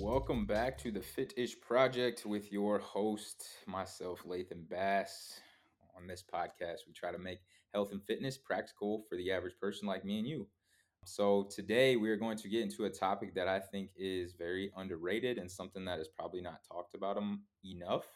Welcome back to the Fit-ish Project with your host, myself, Lathan Bass. On this podcast, we try to make health and fitness practical for the average person like me and you. So, today we are going to get into a topic that I think is very underrated and something that is probably not talked about enough.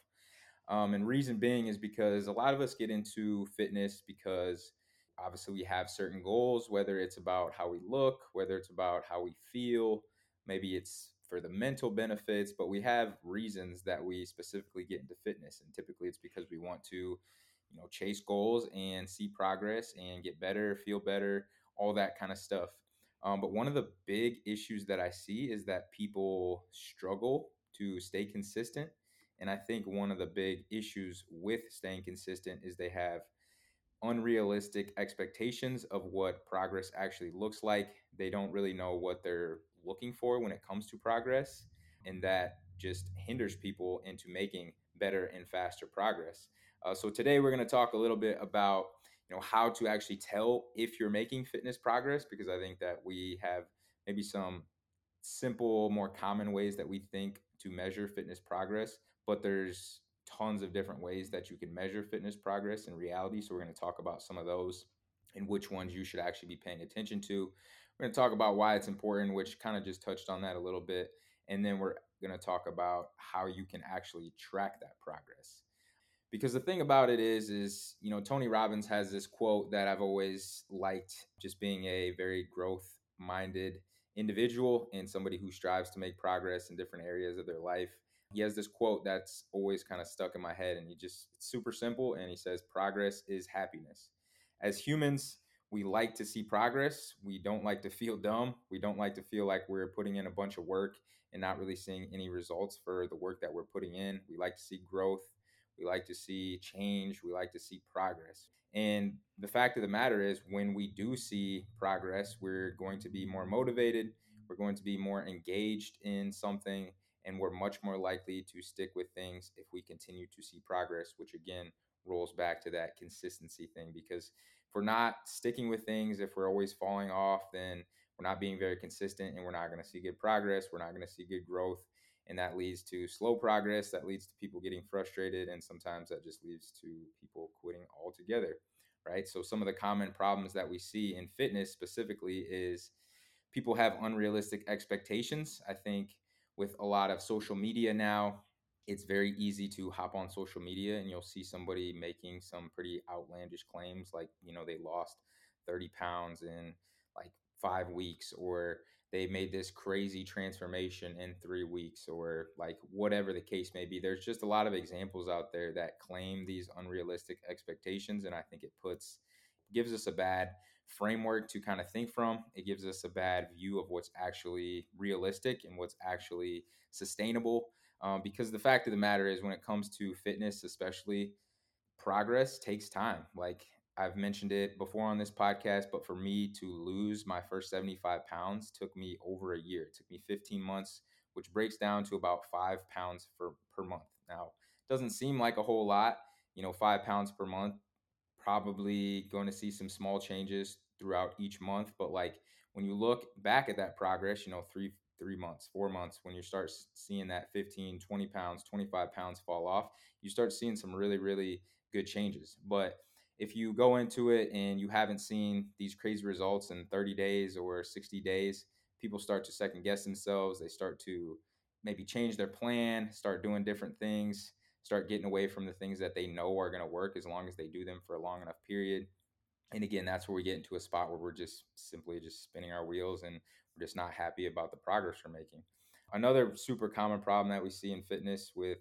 Um, and reason being is because a lot of us get into fitness because obviously we have certain goals, whether it's about how we look, whether it's about how we feel, maybe it's for the mental benefits, but we have reasons that we specifically get into fitness. And typically it's because we want to, you know, chase goals and see progress and get better, feel better, all that kind of stuff. Um, but one of the big issues that I see is that people struggle to stay consistent. And I think one of the big issues with staying consistent is they have unrealistic expectations of what progress actually looks like. They don't really know what they're looking for when it comes to progress, and that just hinders people into making better and faster progress. Uh, so today we're going to talk a little bit about you know how to actually tell if you're making fitness progress because I think that we have maybe some simple, more common ways that we think to measure fitness progress, but there's tons of different ways that you can measure fitness progress in reality. So we're going to talk about some of those and which ones you should actually be paying attention to. We're going to talk about why it's important, which kind of just touched on that a little bit. And then we're going to talk about how you can actually track that progress. Because the thing about it is, is, you know, Tony Robbins has this quote that I've always liked, just being a very growth minded individual and somebody who strives to make progress in different areas of their life. He has this quote that's always kind of stuck in my head, and he just, it's super simple. And he says, Progress is happiness. As humans, we like to see progress. We don't like to feel dumb. We don't like to feel like we're putting in a bunch of work and not really seeing any results for the work that we're putting in. We like to see growth. We like to see change. We like to see progress. And the fact of the matter is, when we do see progress, we're going to be more motivated. We're going to be more engaged in something, and we're much more likely to stick with things if we continue to see progress, which again rolls back to that consistency thing. Because if we're not sticking with things, if we're always falling off, then we're not being very consistent and we're not going to see good progress. We're not going to see good growth and that leads to slow progress that leads to people getting frustrated and sometimes that just leads to people quitting altogether right so some of the common problems that we see in fitness specifically is people have unrealistic expectations i think with a lot of social media now it's very easy to hop on social media and you'll see somebody making some pretty outlandish claims like you know they lost 30 pounds in like five weeks or they made this crazy transformation in three weeks or like whatever the case may be. There's just a lot of examples out there that claim these unrealistic expectations and i think it puts gives us a bad framework to kind of think from it gives us a bad view of what's actually realistic and what's actually sustainable um, because the fact of the matter is when it comes to fitness especially progress takes time like I've mentioned it before on this podcast, but for me to lose my first 75 pounds took me over a year. It took me 15 months, which breaks down to about five pounds for, per month. Now, doesn't seem like a whole lot, you know, five pounds per month. Probably going to see some small changes throughout each month, but like when you look back at that progress, you know, three three months, four months, when you start seeing that 15, 20 pounds, 25 pounds fall off, you start seeing some really, really good changes. But if you go into it and you haven't seen these crazy results in 30 days or 60 days, people start to second guess themselves. They start to maybe change their plan, start doing different things, start getting away from the things that they know are going to work as long as they do them for a long enough period. And again, that's where we get into a spot where we're just simply just spinning our wheels and we're just not happy about the progress we're making. Another super common problem that we see in fitness with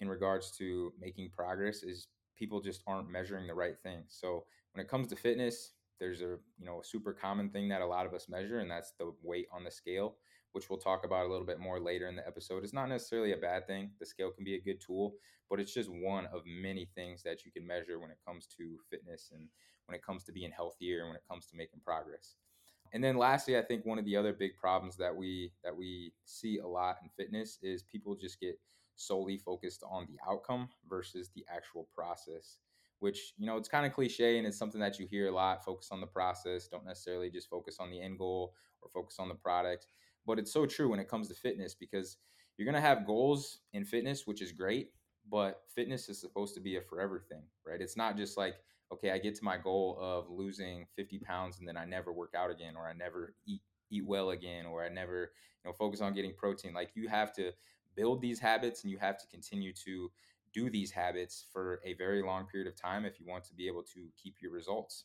in regards to making progress is people just aren't measuring the right things. So when it comes to fitness, there's a you know a super common thing that a lot of us measure, and that's the weight on the scale, which we'll talk about a little bit more later in the episode. It's not necessarily a bad thing. The scale can be a good tool, but it's just one of many things that you can measure when it comes to fitness and when it comes to being healthier and when it comes to making progress. And then lastly, I think one of the other big problems that we that we see a lot in fitness is people just get solely focused on the outcome versus the actual process which you know it's kind of cliche and it's something that you hear a lot focus on the process don't necessarily just focus on the end goal or focus on the product but it's so true when it comes to fitness because you're going to have goals in fitness, which is great, but fitness is supposed to be a forever thing, right? It's not just like, okay, I get to my goal of losing 50 pounds and then I never work out again or I never eat eat well again or I never, you know, focus on getting protein. Like you have to build these habits and you have to continue to do these habits for a very long period of time if you want to be able to keep your results.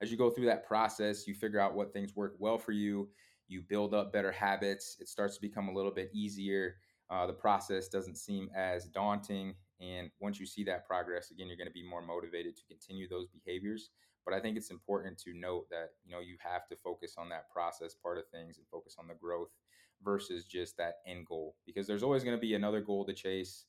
As you go through that process, you figure out what things work well for you, you build up better habits, it starts to become a little bit easier. Uh, the process doesn't seem as daunting. And once you see that progress, again, you're going to be more motivated to continue those behaviors. But I think it's important to note that you know you have to focus on that process part of things and focus on the growth versus just that end goal because there's always going to be another goal to chase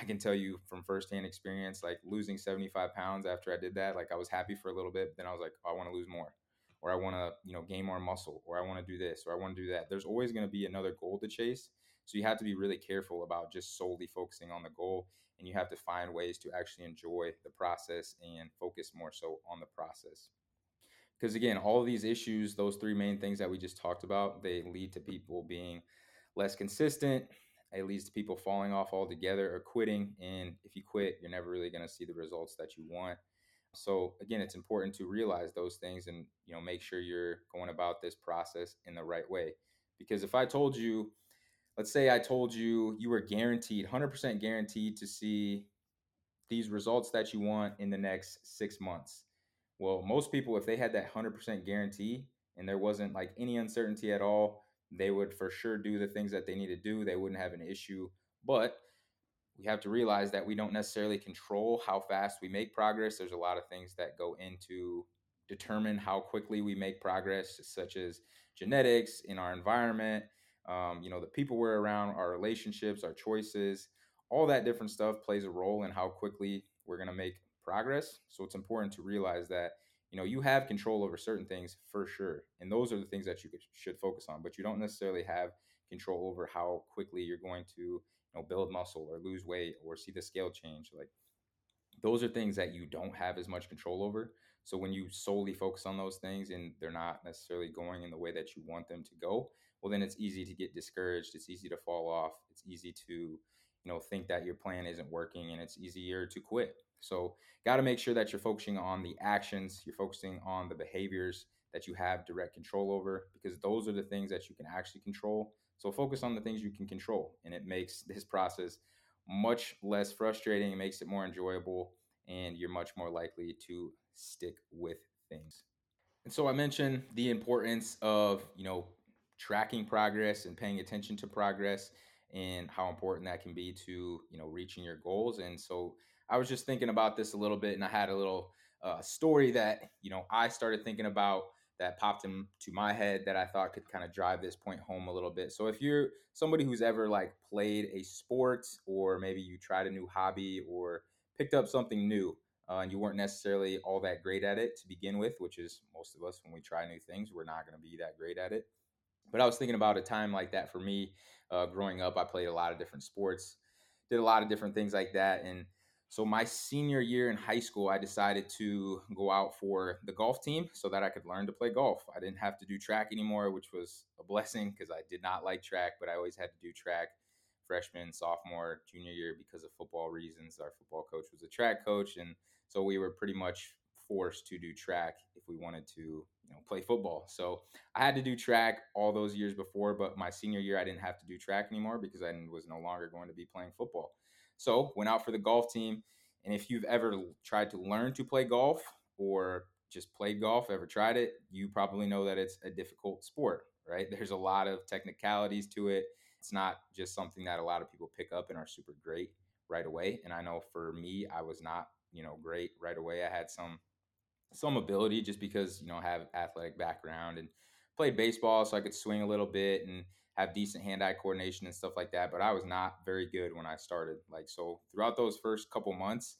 I can tell you from firsthand experience, like losing 75 pounds after I did that, like I was happy for a little bit, then I was like, oh, I want to lose more, or I want to, you know, gain more muscle, or I want to do this, or I want to do that. There's always going to be another goal to chase. So you have to be really careful about just solely focusing on the goal, and you have to find ways to actually enjoy the process and focus more so on the process. Because again, all of these issues, those three main things that we just talked about, they lead to people being less consistent, it leads to people falling off altogether or quitting. And if you quit, you're never really going to see the results that you want. So again, it's important to realize those things and you know make sure you're going about this process in the right way. Because if I told you, let's say I told you you were guaranteed, 100% guaranteed to see these results that you want in the next six months. Well, most people, if they had that 100% guarantee and there wasn't like any uncertainty at all, they would for sure do the things that they need to do. They wouldn't have an issue. But we have to realize that we don't necessarily control how fast we make progress. There's a lot of things that go into determine how quickly we make progress, such as genetics, in our environment, um, you know, the people we're around, our relationships, our choices, all that different stuff plays a role in how quickly we're going to make progress. So it's important to realize that you know you have control over certain things for sure and those are the things that you should focus on but you don't necessarily have control over how quickly you're going to know build muscle or lose weight or see the scale change like those are things that you don't have as much control over so when you solely focus on those things and they're not necessarily going in the way that you want them to go well then it's easy to get discouraged it's easy to fall off it's easy to you know think that your plan isn't working and it's easier to quit so, got to make sure that you're focusing on the actions, you're focusing on the behaviors that you have direct control over, because those are the things that you can actually control. So, focus on the things you can control, and it makes this process much less frustrating. It makes it more enjoyable, and you're much more likely to stick with things. And so, I mentioned the importance of, you know, tracking progress and paying attention to progress and how important that can be to you know reaching your goals and so I was just thinking about this a little bit, and I had a little uh, story that you know I started thinking about that popped into my head that I thought could kind of drive this point home a little bit. So if you're somebody who's ever like played a sport, or maybe you tried a new hobby, or picked up something new, uh, and you weren't necessarily all that great at it to begin with, which is most of us when we try new things, we're not going to be that great at it. But I was thinking about a time like that for me uh, growing up. I played a lot of different sports, did a lot of different things like that, and so my senior year in high school, I decided to go out for the golf team so that I could learn to play golf. I didn't have to do track anymore, which was a blessing because I did not like track, but I always had to do track freshman, sophomore, junior year because of football reasons. Our football coach was a track coach, and so we were pretty much forced to do track if we wanted to, you know, play football. So I had to do track all those years before, but my senior year I didn't have to do track anymore because I was no longer going to be playing football. So went out for the golf team. And if you've ever tried to learn to play golf or just played golf, ever tried it, you probably know that it's a difficult sport, right? There's a lot of technicalities to it. It's not just something that a lot of people pick up and are super great right away. And I know for me, I was not, you know, great right away. I had some some ability just because, you know, I have athletic background and played baseball so I could swing a little bit and have decent hand-eye coordination and stuff like that but i was not very good when i started like so throughout those first couple months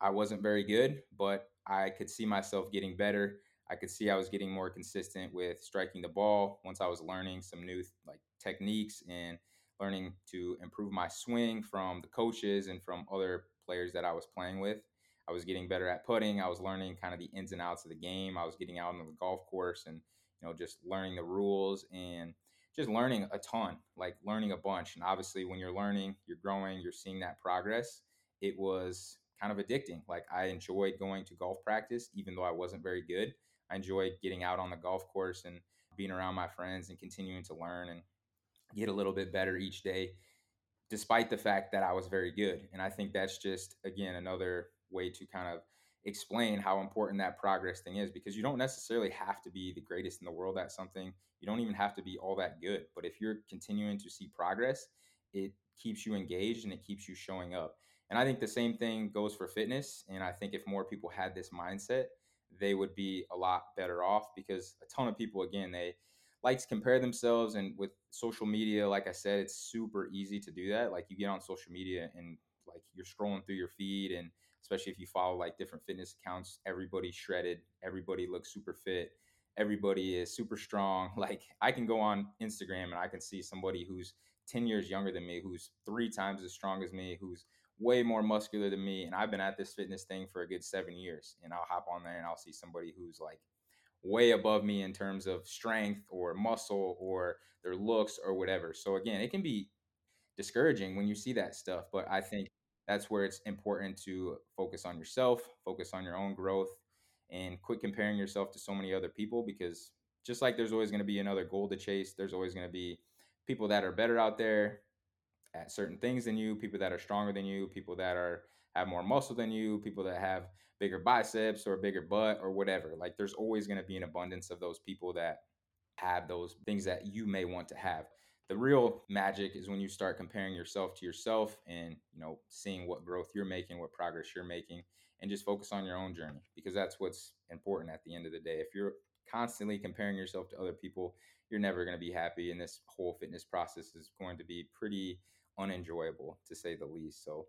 i wasn't very good but i could see myself getting better. I could see i was getting more consistent with striking the ball once i was learning some new like techniques and learning to improve my swing from the coaches and from other players that i was playing with. I was getting better at putting. I was learning kind of the ins and outs of the game. I was getting out on the golf course and you know just learning the rules and just learning a ton, like learning a bunch. And obviously, when you're learning, you're growing, you're seeing that progress. It was kind of addicting. Like I enjoyed going to golf practice, even though I wasn't very good. I enjoyed getting out on the golf course and being around my friends and continuing to learn and get a little bit better each day, despite the fact that I was very good. And I think that's just, again, another way to kind of explain how important that progress thing is because you don't necessarily have to be the greatest in the world at something. You don't even have to be all that good. But if you're continuing to see progress, it keeps you engaged and it keeps you showing up. And I think the same thing goes for fitness. And I think if more people had this mindset, they would be a lot better off because a ton of people, again, they like to compare themselves. And with social media, like I said, it's super easy to do that. Like you get on social media and like you're scrolling through your feed and especially if you follow like different fitness accounts Everybody shredded everybody looks super fit everybody is super strong. Like i can go on instagram and i can see somebody who's 10 years younger than me who's three times as strong as me who's way more muscular than me and i've been at this fitness thing for a good seven years and i'll hop on there and i'll see somebody who's like way above me in terms of strength or muscle or their looks or whatever. So again it can be discouraging when you see that stuff but i think that's where it's important to focus on yourself focus on your own growth and quit comparing yourself to so many other people because just like there's always going to be another goal to chase there's always going to be people that are better out there at certain things than you, people that are stronger than you, people that are have more muscle than you, people that have bigger biceps or a bigger butt or whatever. Like there's always going to be an abundance of those people that have those things that you may want to have. The real magic is when you start comparing yourself to yourself and, you know, seeing what growth you're making, what progress you're making and just focus on your own journey because that's what's important at the end of the day. If you're constantly comparing yourself to other people, you're never going to be happy and this whole fitness process is going to be pretty unenjoyable to say the least. So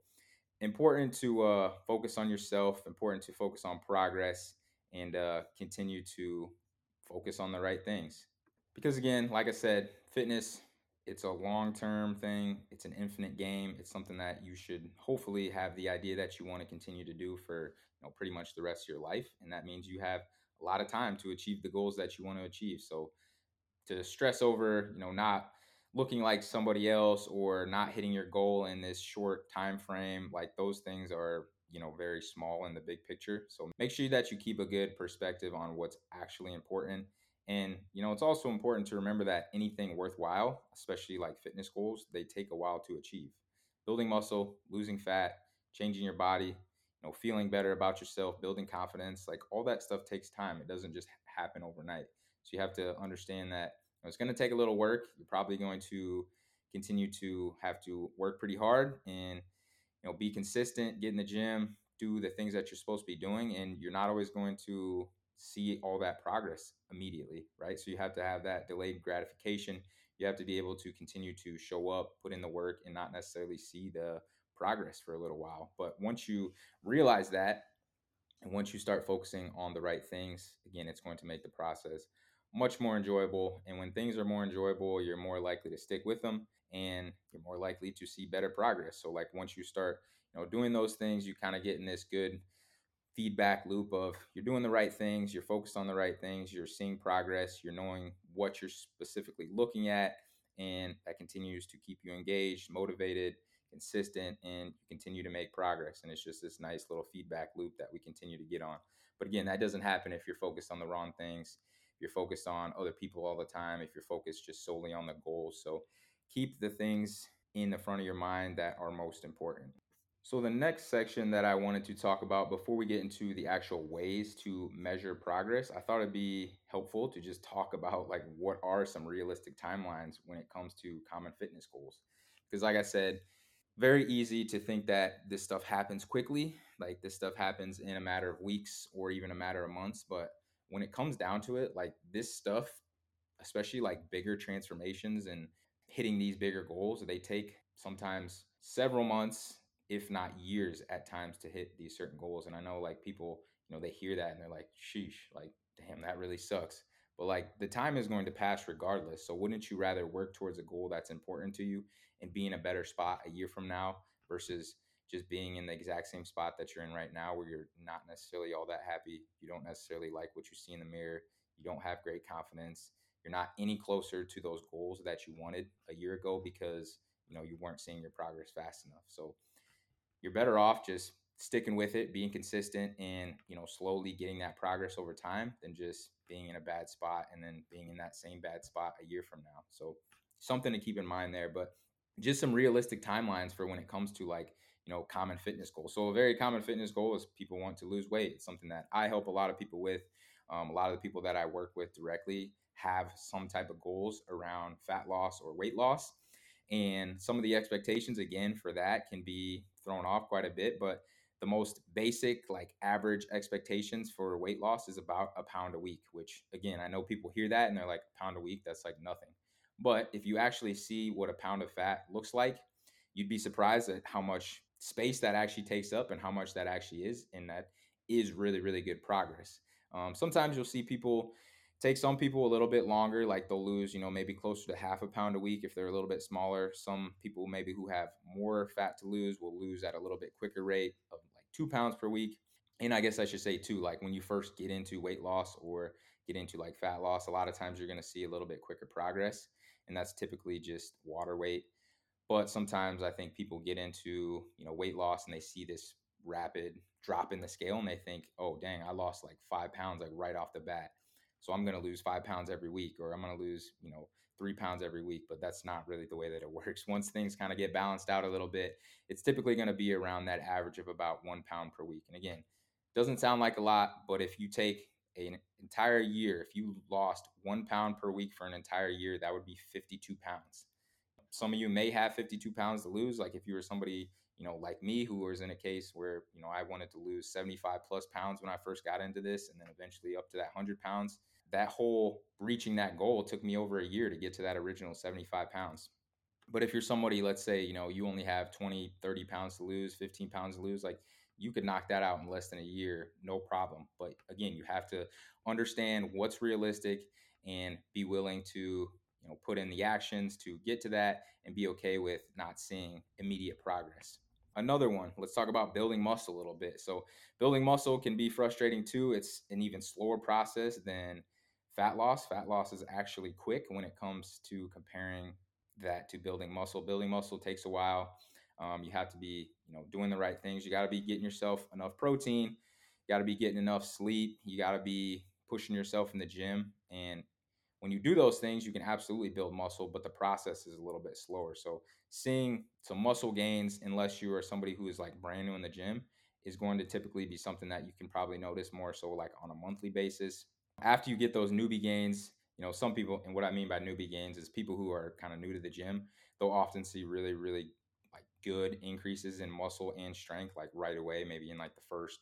important to uh, focus on yourself, important to focus on progress, and uh, continue to focus on the right things. Because again, like I said, fitness it's a long-term thing. It's an infinite game. It's something that you should hopefully have the idea that you want to continue to do for you know pretty much the rest of your life, and that means you have a lot of time to achieve the goals that you want to achieve. So to stress over, you know, not looking like somebody else or not hitting your goal in this short time frame like those things are you know very small in the big picture so make sure that you keep a good perspective on what's actually important and you know it's also important to remember that anything worthwhile especially like fitness goals they take a while to achieve. Building muscle losing fat changing your body you know feeling better about yourself building confidence like all that stuff takes time. It doesn't just happen overnight. So you have to understand that it's going to take a little work. You're probably going to continue to have to work pretty hard and you know be consistent, get in the gym, do the things that you're supposed to be doing, and you're not always going to see all that progress immediately, right? So you have to have that delayed gratification. You have to be able to continue to show up, put in the work, and not necessarily see the progress for a little while. But once you realize that, and once you start focusing on the right things, again, it's going to make the process much more enjoyable. And when things are more enjoyable, you're more likely to stick with them and you're more likely to see better progress. So like once you start, you know, doing those things, you kind of get in this good feedback loop of you're doing the right things, you're focused on the right things, you're seeing progress, you're knowing what you're specifically looking at, and that continues to keep you engaged, motivated, consistent, and you continue to make progress. And it's just this nice little feedback loop that we continue to get on. But again, that doesn't happen if you're focused on the wrong things you're focused on other people all the time, if you're focused just solely on the goals. So keep the things in the front of your mind that are most important. So, the next section that I wanted to talk about before we get into the actual ways to measure progress, I thought it'd be helpful to just talk about like what are some realistic timelines when it comes to common fitness goals. Because, like I said, very easy to think that this stuff happens quickly, like this stuff happens in a matter of weeks or even a matter of months. But when it comes down to it, like this stuff, especially like bigger transformations and hitting these bigger goals, they take sometimes several months, if not years at times to hit these certain goals. And I know like people, you know, they hear that and they're like, sheesh, like, damn, that really sucks. But like the time is going to pass regardless. So wouldn't you rather work towards a goal that's important to you and be in a better spot a year from now versus just being in the exact same spot that you're in right now where you're not necessarily all that happy you don't necessarily like what you see in the mirror you don't have great confidence you're not any closer to those goals that you wanted a year ago because you know you weren't seeing your progress fast enough. So you're better off just sticking with it, being consistent, and you know slowly getting that progress over time than just being in a bad spot and then being in that same bad spot a year from now. So something to keep in mind there, but just some realistic timelines for when it comes to like you know common fitness goals. So a very common fitness goal is people want to lose weight. It's something that I help a lot of people with. Um, a lot of the people that I work with directly have some type of goals around fat loss or weight loss. And some of the expectations, again, for that can be thrown off quite a bit. But the most basic, like average expectations for weight loss is about a pound a week, which, again, I know people hear that and they're like, pound a week, that's like nothing. But if you actually see what a pound of fat looks like, you'd be surprised at how much space that actually takes up and how much that actually is. And that is really, really good progress. Um, sometimes you'll see people take some people a little bit longer, like they'll lose, you know, maybe closer to half a pound a week if they're a little bit smaller. Some people, maybe who have more fat to lose, will lose at a little bit quicker rate of like two pounds per week. And I guess I should say too, like when you first get into weight loss or get into like fat loss, a lot of times you're going to see a little bit quicker progress. And that's typically just water weight. But sometimes I think people get into, you know, weight loss and they see this rapid drop in the scale and they think, oh, dang, I lost like five pounds like right off the bat. So I'm going to lose five pounds every week, or I'm going to lose, you know, three pounds every week. But that's not really the way that it works. Once things kind of get balanced out a little bit, it's typically going to be around that average of about one pound per week. And again, doesn't sound like a lot, but if you take an entire year, if you lost one pound per week for an entire year, that would be 52 pounds. Some of you may have 52 pounds to lose. Like if you were somebody, you know, like me, who was in a case where, you know, I wanted to lose 75 plus pounds when I first got into this and then eventually up to that 100 pounds. That whole reaching that goal took me over a year to get to that original 75 pounds. But if you're somebody, let's say, you know, you only have 20, 30 pounds to lose, 15 pounds to lose, like you could knock that out in less than a year, no problem. But again, you have to understand what's realistic and be willing to you know put in the actions to get to that and be okay with not seeing immediate progress another one let's talk about building muscle a little bit so building muscle can be frustrating too it's an even slower process than fat loss fat loss is actually quick when it comes to comparing that to building muscle. Building muscle takes a while. Um, you have to be you know doing the right things. You got to be getting yourself enough protein. You got to be getting enough sleep. You got to be pushing yourself in the gym. And when you do those things, you can absolutely build muscle, but the process is a little bit slower. So, seeing some muscle gains, unless you are somebody who is like brand new in the gym, is going to typically be something that you can probably notice more so like on a monthly basis. After you get those newbie gains, you know, some people, and what I mean by newbie gains is people who are kind of new to the gym, they'll often see really, really like good increases in muscle and strength, like right away, maybe in like the first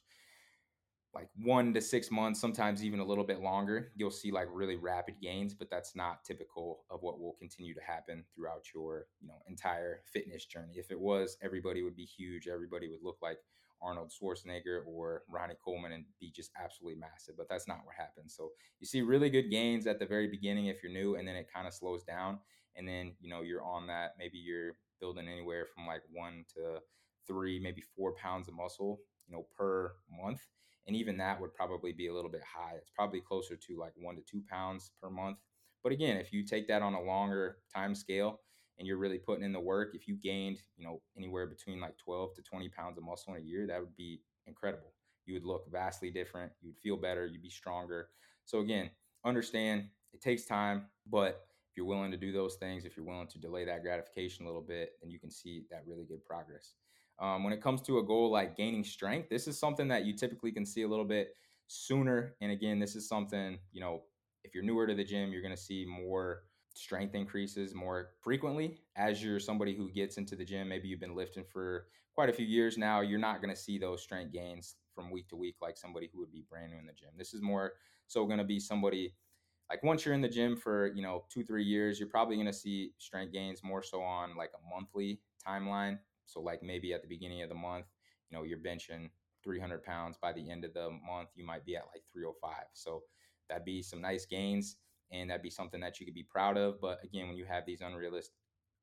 like one to six months, sometimes even a little bit longer, you'll see like really rapid gains, but that's not typical of what will continue to happen throughout your, you know, entire fitness journey. If it was, everybody would be huge. Everybody would look like Arnold Schwarzenegger or Ronnie Coleman and be just absolutely massive, but that's not what happens. So you see really good gains at the very beginning if you're new, and then it kind of slows down. And then, you know, you're on that, maybe you're building anywhere from like one to three, maybe four pounds of muscle, you know, per month and even that would probably be a little bit high. It's probably closer to like one to two pounds per month. But again, if you take that on a longer time scale and you're really putting in the work, if you gained, you know, anywhere between like 12 to 20 pounds of muscle in a year, that would be incredible. You would look vastly different. You'd feel better. You'd be stronger. So again, understand it takes time, but if you're willing to do those things, if you're willing to delay that gratification a little bit, then you can see that really good progress. Um, when it comes to a goal like gaining strength, this is something that you typically can see a little bit sooner. And again, this is something, you know, if you're newer to the gym, you're going to see more strength increases more frequently as you're somebody who gets into the gym. Maybe you've been lifting for quite a few years now. You're not going to see those strength gains from week to week like somebody who would be brand new in the gym. This is more so going to be somebody like once you're in the gym for you know two three years you're probably going to see strength gains more so on like a monthly timeline so like maybe at the beginning of the month, you know, you're benching 300 pounds. By the end of the month, you might be at like 305. So that'd be some nice gains, and that'd be something that you could be proud of. But again, when you have these unrealistic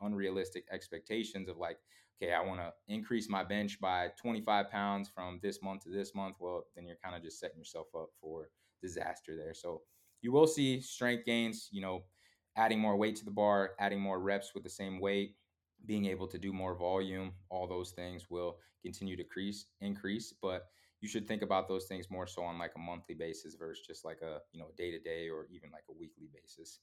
unrealistic expectations of like, okay, I want to increase my bench by 25 pounds from this month to this month, well, then you're kind of just setting yourself up for disaster there. So You will see strength gains, you know, adding more weight to the bar, adding more reps with the same weight, being able to do more volume, all those things will continue to increase increase, but you should think about those things more so on like a monthly basis versus just like a, you know, day to day or even like a weekly basis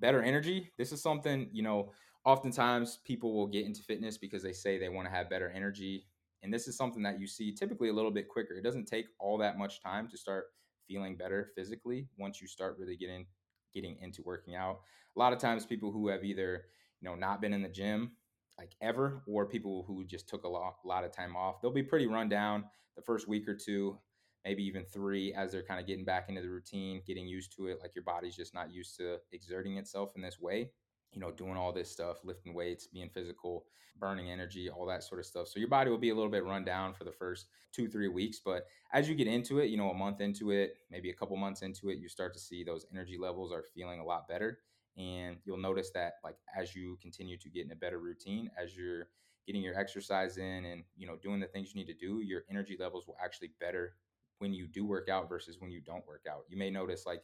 better energy. This is something, you know, oftentimes people will get into fitness because they say they want to have better energy. And this is something that you see typically a little bit quicker. It doesn't take all that much time to start feeling better physically once you start really getting getting into working out. A lot of times people who have either, you know, not been in the gym like ever or people who just took a lot, lot of time off, they'll be pretty run down the first week or two maybe even three as they're kind of getting back into the routine, getting used to it. Like your body's just not used to exerting itself in this way, you know, doing all this stuff, lifting weights, being physical, burning energy, all that sort of stuff. So your body will be a little bit run down for the first two, three weeks. But as you get into it, you know, a month into it, maybe a couple months into it, you start to see those energy levels are feeling a lot better. And you'll notice that, like, as you continue to get in a better routine, as you're getting your exercise in and you know doing the things you need to do your energy levels will actually better when you do work out versus when you don't work out. You may notice like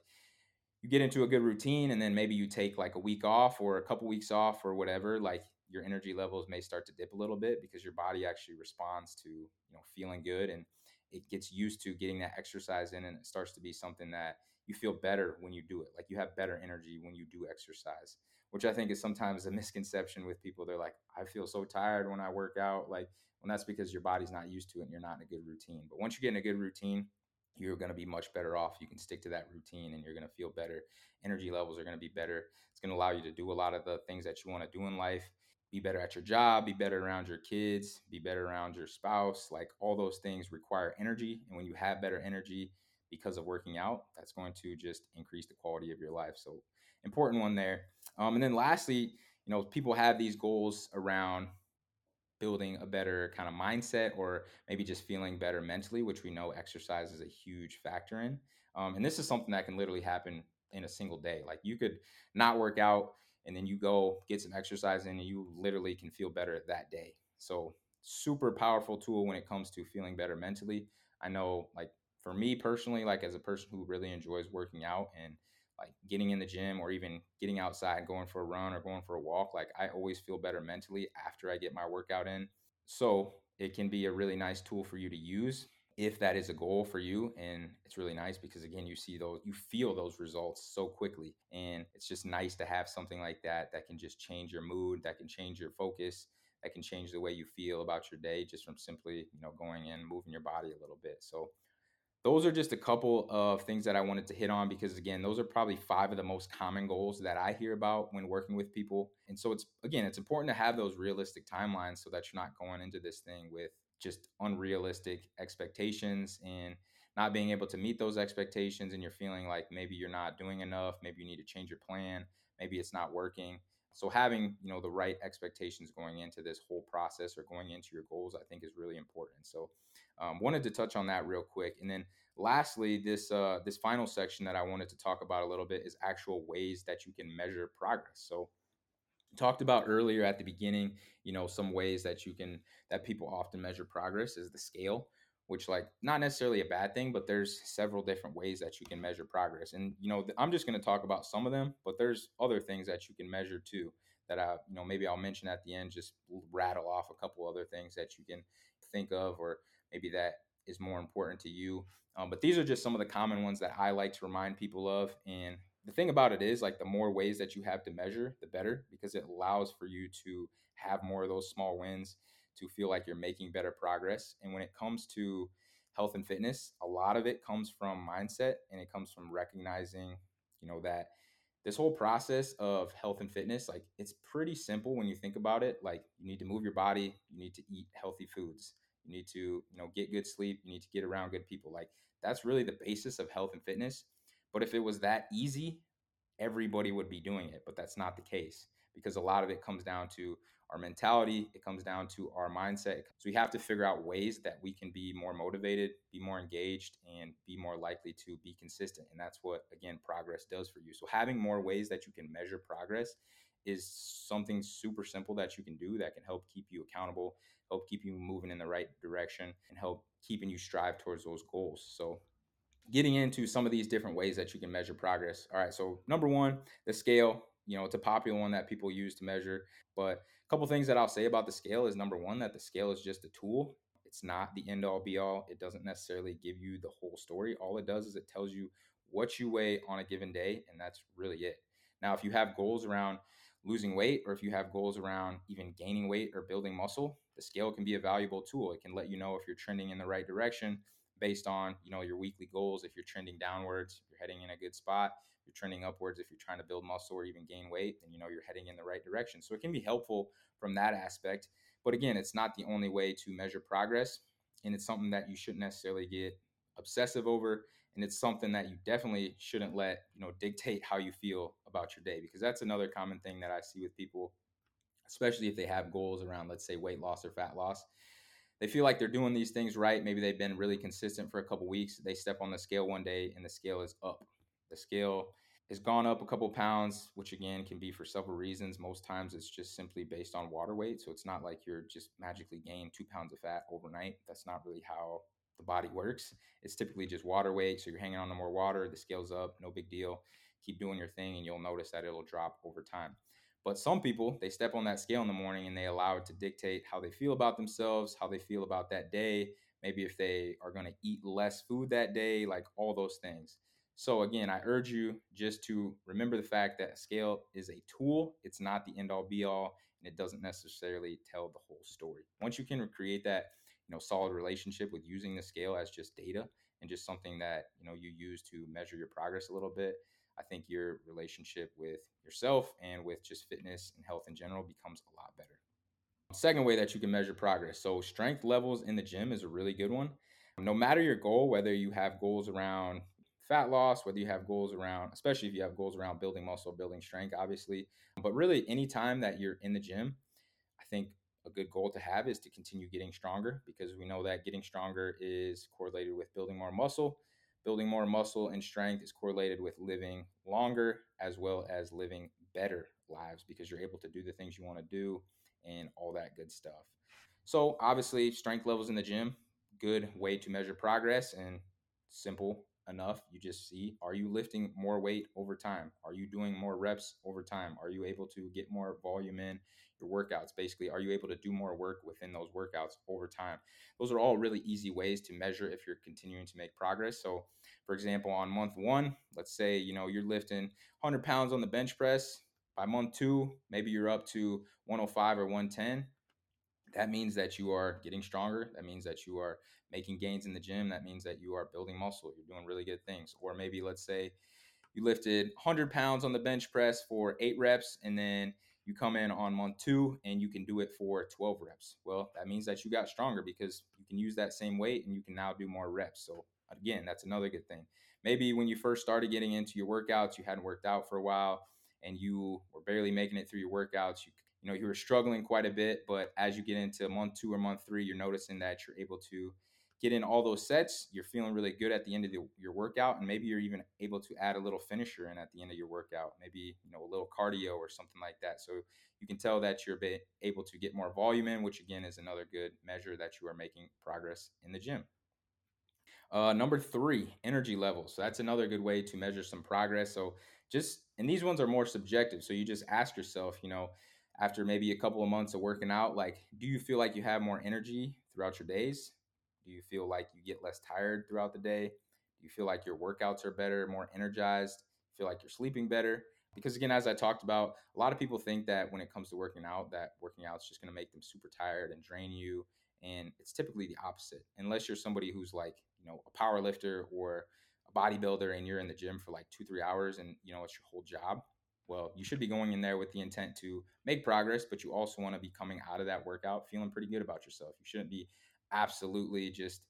you get into a good routine and then maybe you take like a week off or a couple weeks off or whatever, like your energy levels may start to dip a little bit because your body actually responds to, you know, feeling good and it gets used to getting that exercise in and it starts to be something that you feel better when you do it. Like you have better energy when you do exercise, which I think is sometimes a misconception with people. They're like, I feel so tired when I work out. Like and that's because your body's not used to it and you're not in a good routine. But once you get in a good routine, you're going to be much better off. You can stick to that routine and you're going to feel better. Energy levels are going to be better. It's going to allow you to do a lot of the things that you want to do in life. Be better at your job, be better around your kids, be better around your spouse. Like all those things require energy. And when you have better energy because of working out, that's going to just increase the quality of your life. So, important one there. Um, and then lastly, you know, people have these goals around building a better kind of mindset or maybe just feeling better mentally, which we know exercise is a huge factor in. Um, and this is something that can literally happen in a single day. Like you could not work out and then you go get some exercise in and you literally can feel better that day. So, super powerful tool when it comes to feeling better mentally. I know, like, for me personally, like, as a person who really enjoys working out and like getting in the gym or even getting outside, and going for a run or going for a walk, like I always feel better mentally after I get my workout in. So it can be a really nice tool for you to use if that is a goal for you and it's really nice because again you see those you feel those results so quickly and it's just nice to have something like that that can just change your mood that can change your focus that can change the way you feel about your day just from simply you know going in moving your body a little bit so those are just a couple of things that I wanted to hit on because again, those are probably five of the most common goals that I hear about when working with people. And so it's again, it's important to have those realistic timelines so that you're not going into this thing with just unrealistic expectations and not being able to meet those expectations and you're feeling like maybe you're not doing enough, maybe you need to change your plan, maybe it's not working. So having, you know, the right expectations going into this whole process or going into your goals, I think is really important. So um, wanted to touch on that real quick, and then lastly, this uh, this final section that I wanted to talk about a little bit is actual ways that you can measure progress. So talked about earlier at the beginning, you know, some ways that you can that people often measure progress is the scale which like not necessarily a bad thing but there's several different ways that you can measure progress and you know i'm just going to talk about some of them but there's other things that you can measure too that i you know maybe i'll mention at the end just rattle off a couple other things that you can think of or maybe that is more important to you. Um, but these are just some of the common ones that I like to remind people of. And the thing about it is, like, the more ways that you have to measure, the better, because it allows for you to have more of those small wins to feel like you're making better progress. And when it comes to health and fitness, a lot of it comes from mindset and it comes from recognizing, you know, that this whole process of health and fitness, like, it's pretty simple when you think about it. Like, you need to move your body, you need to eat healthy foods you need to you know get good sleep you need to get around good people like that's really the basis of health and fitness but if it was that easy everybody would be doing it but that's not the case because a lot of it comes down to our mentality it comes down to our mindset so we have to figure out ways that we can be more motivated be more engaged and be more likely to be consistent and that's what again progress does for you so having more ways that you can measure progress is something super simple that you can do that can help keep you accountable help keep you moving in the right direction and help keeping you strive towards those goals. So getting into some of these different ways that you can measure progress. All right, so number one, the scale. You know, it's a popular one that people use to measure. But a couple things that I'll say about the scale is number one, that the scale is just a tool. It's not the end all be all. It doesn't necessarily give you the whole story. All it does is it tells you what you weigh on a given day, and that's really it. Now, if you have goals around losing weight or if you have goals around even gaining weight or building muscle, the scale can be a valuable tool. It can let you know if you're trending in the right direction based on, you know, your weekly goals. If you're trending downwards, you're heading in a good spot. You're trending upwards, if you're trying to build muscle or even gain weight, then you know you're heading in the right direction. So it can be helpful from that aspect. But again, it's not the only way to measure progress. And it's something that you shouldn't necessarily get obsessive over and it's something that you definitely shouldn't let you know dictate how you feel about your day because that's another common thing that i see with people especially if they have goals around let's say weight loss or fat loss. They feel like they're doing these things right. Maybe they've been really consistent for a couple weeks. They step on the scale one day and the scale is up. The scale has gone up a couple pounds which again can be for several reasons. Most times it's just simply based on water weight so it's not like you're just magically gained two pounds of fat overnight. That's not really how the body works. It's typically just water weight. So you're hanging on to more water, the scale's up, no big deal. Keep doing your thing and you'll notice that it'll drop over time. But some people, they step on that scale in the morning and they allow it to dictate how they feel about themselves, how they feel about that day, maybe if they are going to eat less food that day, like all those things. So, again, I urge you just to remember the fact that scale is a tool. It's not the end all be all, and it doesn't necessarily tell the whole story. Once you can create that you know solid relationship with using the scale as just data and just something that you know you use to measure your progress a little bit i think your relationship with yourself and with just fitness and health in general becomes a lot better. Second way that you can measure progress so strength levels in the gym is a really good one. No matter your goal whether you have goals around fat loss whether you have goals around especially if you have goals around building muscle building strength obviously but really anytime that you're in the gym i think a good goal to have is to continue getting stronger because we know that getting stronger is correlated with building more muscle. Building more muscle and strength is correlated with living longer as well as living better lives because you're able to do the things you want to do and all that good stuff. So, obviously, strength levels in the gym, good way to measure progress and simple enough. You just see are you lifting more weight over time? Are you doing more reps over time? Are you able to get more volume in your workouts? Basically, are you able to do more work within those workouts over time? Those are all really easy ways to measure if you're continuing to make progress. So, for example, on month one, let's say you know you're lifting 100 pounds on the bench press. By month two, maybe you're up to 105 or 110 that means that you are getting stronger. That means that you are making gains in the gym. That means that you are building muscle. You're doing really good things. Or maybe let's say you lifted 100 pounds on the bench press for eight reps, and then you come in on month two and you can do it for 12 reps. Well, that means that you got stronger because you can use that same weight and you can now do more reps. So, again, that's another good thing. Maybe when you first started getting into your workouts, you hadn't worked out for a while and you were barely making it through your workouts. You you know you were struggling quite a bit but as you get into month two or month three you're noticing that you're able to get in all those sets you're feeling really good at the end of the, your workout and maybe you're even able to add a little finisher in at the end of your workout maybe you know a little cardio or something like that so you can tell that you're able to get more volume in which again is another good measure that you are making progress in the gym uh, number three, energy levels. So that's another good way to measure some progress. So just, and these ones are more subjective. So you just ask yourself, you know, after maybe a couple of months of working out like do you feel like you have more energy throughout your days do you feel like you get less tired throughout the day? Do you feel like your workouts are better more energized feel like you're sleeping better? Because again as i talked about a lot of people think that when it comes to working out that working out is just going to make them super tired and drain you and it's typically the opposite. Unless you're somebody who's like you know a power lifter or a bodybuilder and you're in the gym for like two three hours and you know it's your whole job well, you should be going in there with the intent to make progress, but you also want to be coming out of that workout feeling pretty good about yourself. You shouldn't be absolutely just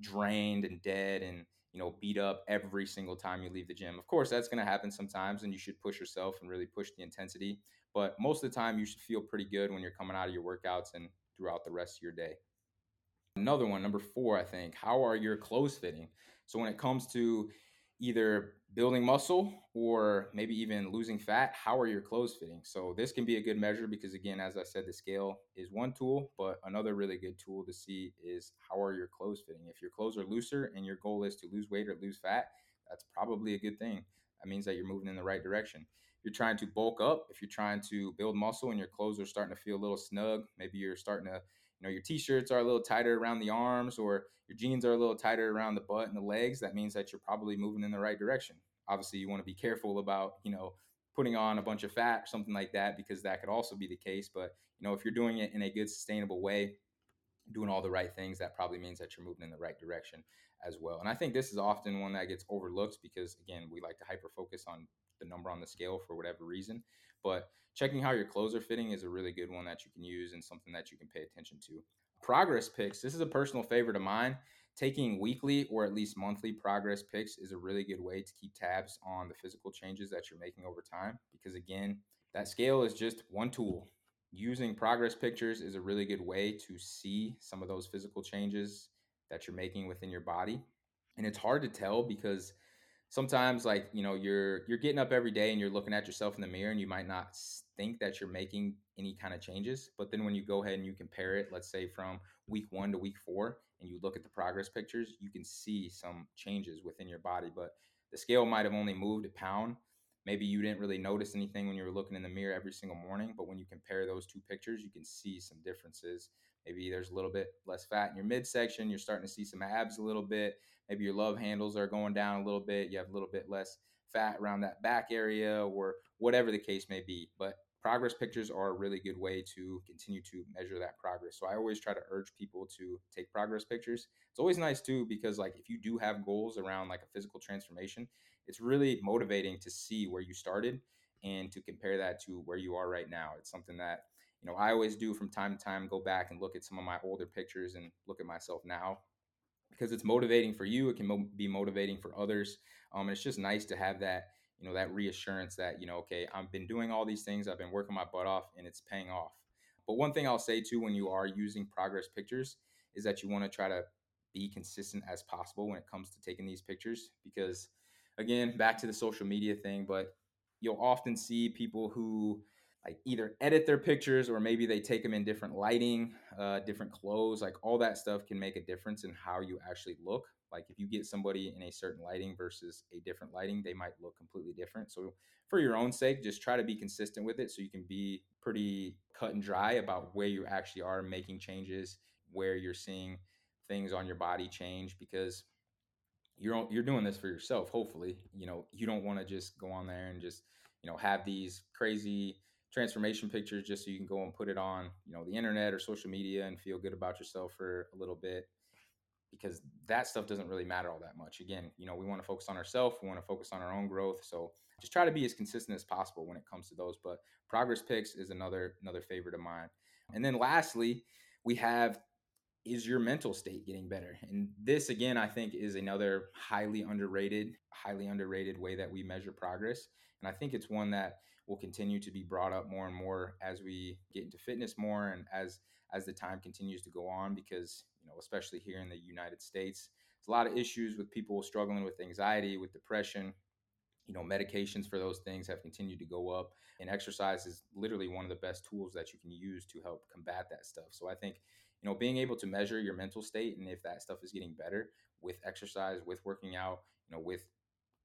drained and dead and you know beat up every single time you leave the gym. Of course, that's going to happen sometimes and you should push yourself and really push the intensity, but most of the time you should feel pretty good when you're coming out of your workouts and throughout the rest of your day. Another one, number 4, I think, how are your clothes fitting? So when it comes to either building muscle or maybe even losing fat, how are your clothes fitting? So this can be a good measure because again, as I said, the scale is one tool, but another really good tool to see is how are your clothes fitting? If your clothes are looser and your goal is to lose weight or lose fat, that's probably a good thing. That means that you're moving in the right direction. If you're trying to bulk up, if you're trying to build muscle and your clothes are starting to feel a little snug, maybe you're starting to you know your t-shirts are a little tighter around the arms or your jeans are a little tighter around the butt and the legs that means that you're probably moving in the right direction. Obviously you want to be careful about you know putting on a bunch of fat or something like that because that could also be the case but you know if you're doing it in a good sustainable way doing all the right things that probably means that you're moving in the right direction as well and i think this is often one that gets overlooked because again we like to hyper focus on the number on the scale for whatever reason but checking how your clothes are fitting is a really good one that you can use and something that you can pay attention to. Progress pics. This is a personal favorite of mine. Taking weekly or at least monthly progress pics is a really good way to keep tabs on the physical changes that you're making over time. Because again, that scale is just one tool. Using progress pictures is a really good way to see some of those physical changes that you're making within your body. And it's hard to tell because sometimes like you know you're you're getting up every day and you're looking at yourself in the mirror and you might not think that you're making any kind of changes but then when you go ahead and you compare it let's say from week 1 to week 4 and you look at the progress pictures you can see some changes within your body but the scale might have only moved a pound. Maybe you didn't really notice anything when you were looking in the mirror every single morning but when you compare those two pictures you can see some differences. Maybe there's a little bit less fat in your midsection you're starting to see some abs a little bit maybe your love handles are going down a little bit you have a little bit less fat around that back area or whatever the case may be but progress pictures are a really good way to continue to measure that progress. So i always try to urge people to take progress pictures. It's always nice too because like if you do have goals around like a physical transformation it's really motivating to see where you started and to compare that to where you are right now. It's something that you know i always do from time to time go back and look at some of my older pictures and look at myself now because it's motivating for you. It can mo- be motivating for others. Um, and it's just nice to have that, you know, that reassurance that, you know, okay, I've been doing all these things, I've been working my butt off and it's paying off. But one thing I'll say too, when you are using progress pictures, is that you want to try to be consistent as possible when it comes to taking these pictures. Because again, back to the social media thing, but you'll often see people who like either edit their pictures or maybe they take them in different lighting, uh, different clothes. Like all that stuff can make a difference in how you actually look. Like if you get somebody in a certain lighting versus a different lighting, they might look completely different. So for your own sake, just try to be consistent with it so you can be pretty cut and dry about where you actually are making changes, where you're seeing things on your body change because you're you're doing this for yourself hopefully you know you don't want to just go on there and just you know have these crazy transformation pictures just so you can go and put it on you know the internet or social media and feel good about yourself for a little bit because that stuff doesn't really matter all that much. Again you know we want to focus on ourselves we want to focus on our own growth so just try to be as consistent as possible when it comes to those but progress pics is another another favorite of mine. And then lastly we have is your mental state getting better? And this again i think is another highly underrated highly underrated way that we measure progress and i think it's one that will continue to be brought up more and more as we get into fitness more and as as the time continues to go on because you know especially here in the united states there's a lot of issues with people struggling with anxiety with depression. You know medications for those things have continued to go up and exercise is literally one of the best tools that you can use to help combat that stuff. So i think you know being able to measure your mental state and if that stuff is getting better with exercise with working out you know with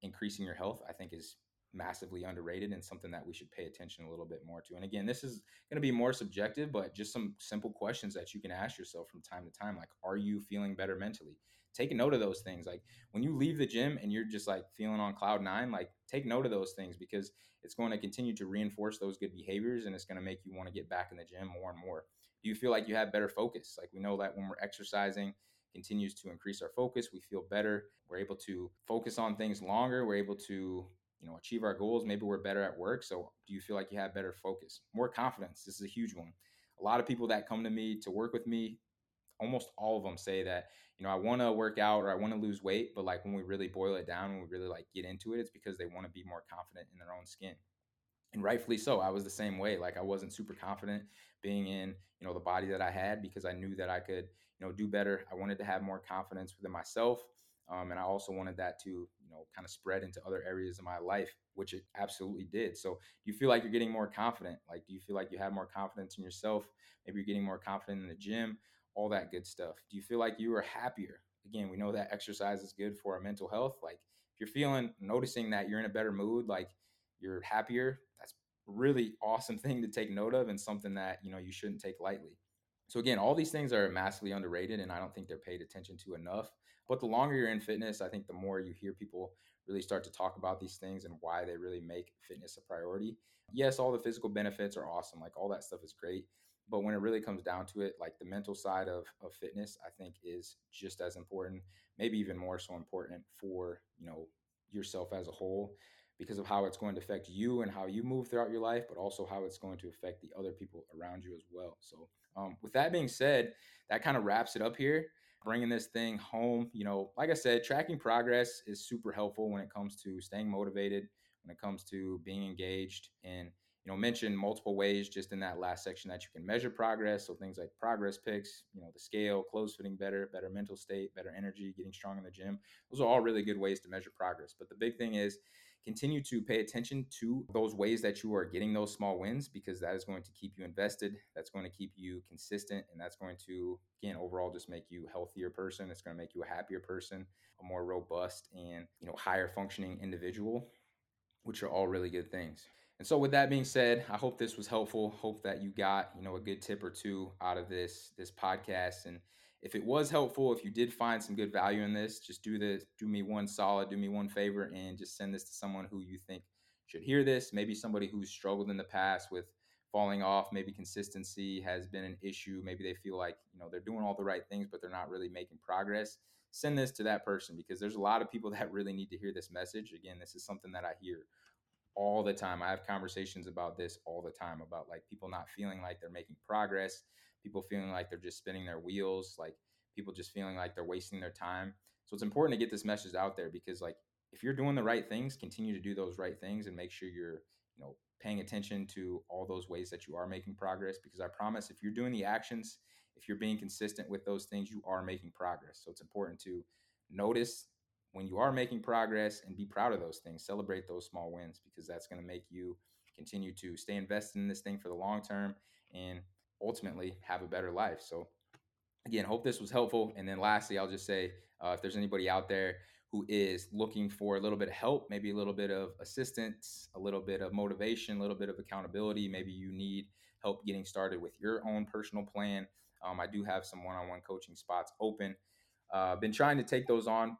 increasing your health i think is massively underrated and something that we should pay attention a little bit more to. And again, this is going to be more subjective, but just some simple questions that you can ask yourself from time to time like are you feeling better mentally? Take note of those things. Like when you leave the gym and you're just like feeling on cloud 9, like take note of those things because it's going to continue to reinforce those good behaviors and it's going to make you want to get back in the gym more and more. Do you feel like you have better focus? Like we know that when we're exercising, continues to increase our focus. We feel better. We're able to focus on things longer. We're able to you know achieve our goals maybe we're better at work so do you feel like you have better focus? More confidence this is a huge one. A lot of people that come to me to work with me almost all of them say that you know i want to work out or i want to lose weight but like when we really boil it down when we really like get into it it's because they want to be more confident in their own skin. And rightfully so i was the same way like i wasn't super confident being in you know the body that i had because i knew that i could you know do better. I wanted to have more confidence within myself Um, and I also wanted that to, you know, kind of spread into other areas of my life, which it absolutely did. So, do you feel like you're getting more confident? Like, do you feel like you have more confidence in yourself? Maybe you're getting more confident in the gym, all that good stuff. Do you feel like you are happier? Again, we know that exercise is good for our mental health. Like, if you're feeling, noticing that you're in a better mood, like you're happier, that's really awesome thing to take note of and something that, you know, you shouldn't take lightly. So again, all these things are massively underrated and I don't think they're paid attention to enough. But the longer you're in fitness, I think the more you hear people really start to talk about these things and why they really make fitness a priority. Yes, all the physical benefits are awesome. Like all that stuff is great. But when it really comes down to it, like the mental side of, of fitness, I think is just as important, maybe even more so important for, you know, yourself as a whole because of how it's going to affect you and how you move throughout your life, but also how it's going to affect the other people around you as well. So, um, with that being said, that kind of wraps it up here. Bringing this thing home, you know, like I said, tracking progress is super helpful when it comes to staying motivated, when it comes to being engaged, and you know, mention multiple ways just in that last section that you can measure progress. So things like progress pics, you know, the scale, clothes fitting better, better mental state, better energy, getting strong in the gym. Those are all really good ways to measure progress. But the big thing is continue to pay attention to those ways that you are getting those small wins because that is going to keep you invested that's going to keep you consistent and that's going to again overall just make you a healthier person it's going to make you a happier person a more robust and you know higher functioning individual which are all really good things and so with that being said, I hope this was helpful. Hope that you got, you know, a good tip or two out of this this podcast and if it was helpful, if you did find some good value in this, just do this, do me one solid, do me one favor and just send this to someone who you think should hear this, maybe somebody who's struggled in the past with falling off, maybe consistency has been an issue, maybe they feel like, you know, they're doing all the right things but they're not really making progress. Send this to that person because there's a lot of people that really need to hear this message. Again, this is something that I hear all the time. I have conversations about this all the time about like people not feeling like they're making progress, people feeling like they're just spinning their wheels, like people just feeling like they're wasting their time. So it's important to get this message out there because like if you're doing the right things, continue to do those right things and make sure you're, you know, paying attention to all those ways that you are making progress because I promise if you're doing the actions, if you're being consistent with those things, you are making progress. So it's important to notice when you are making progress and be proud of those things celebrate those small wins because that's going to make you continue to stay invested in this thing for the long term and ultimately have a better life. So again hope this was helpful. And then lastly i'll just say uh, if there's anybody out there who is looking for a little bit of help maybe a little bit of assistance a little bit of motivation a little bit of accountability maybe you need help getting started with your own personal plan. Um, i do have some one-on-one coaching spots open. Uh, been trying to take those on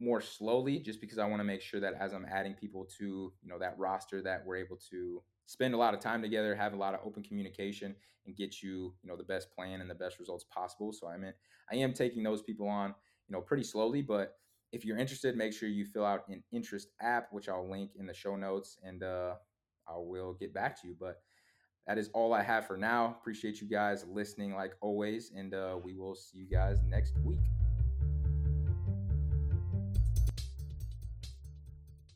more slowly just because I want to make sure that as I'm adding people to, you know, that roster that we're able to spend a lot of time together, have a lot of open communication and get you, you know, the best plan and the best results possible. So I mean, I am taking those people on, you know, pretty slowly, but if you're interested, make sure you fill out an interest app, which I'll link in the show notes and uh, I will get back to you. But that is all I have for now. Appreciate you guys listening like always. And uh, we will see you guys next week.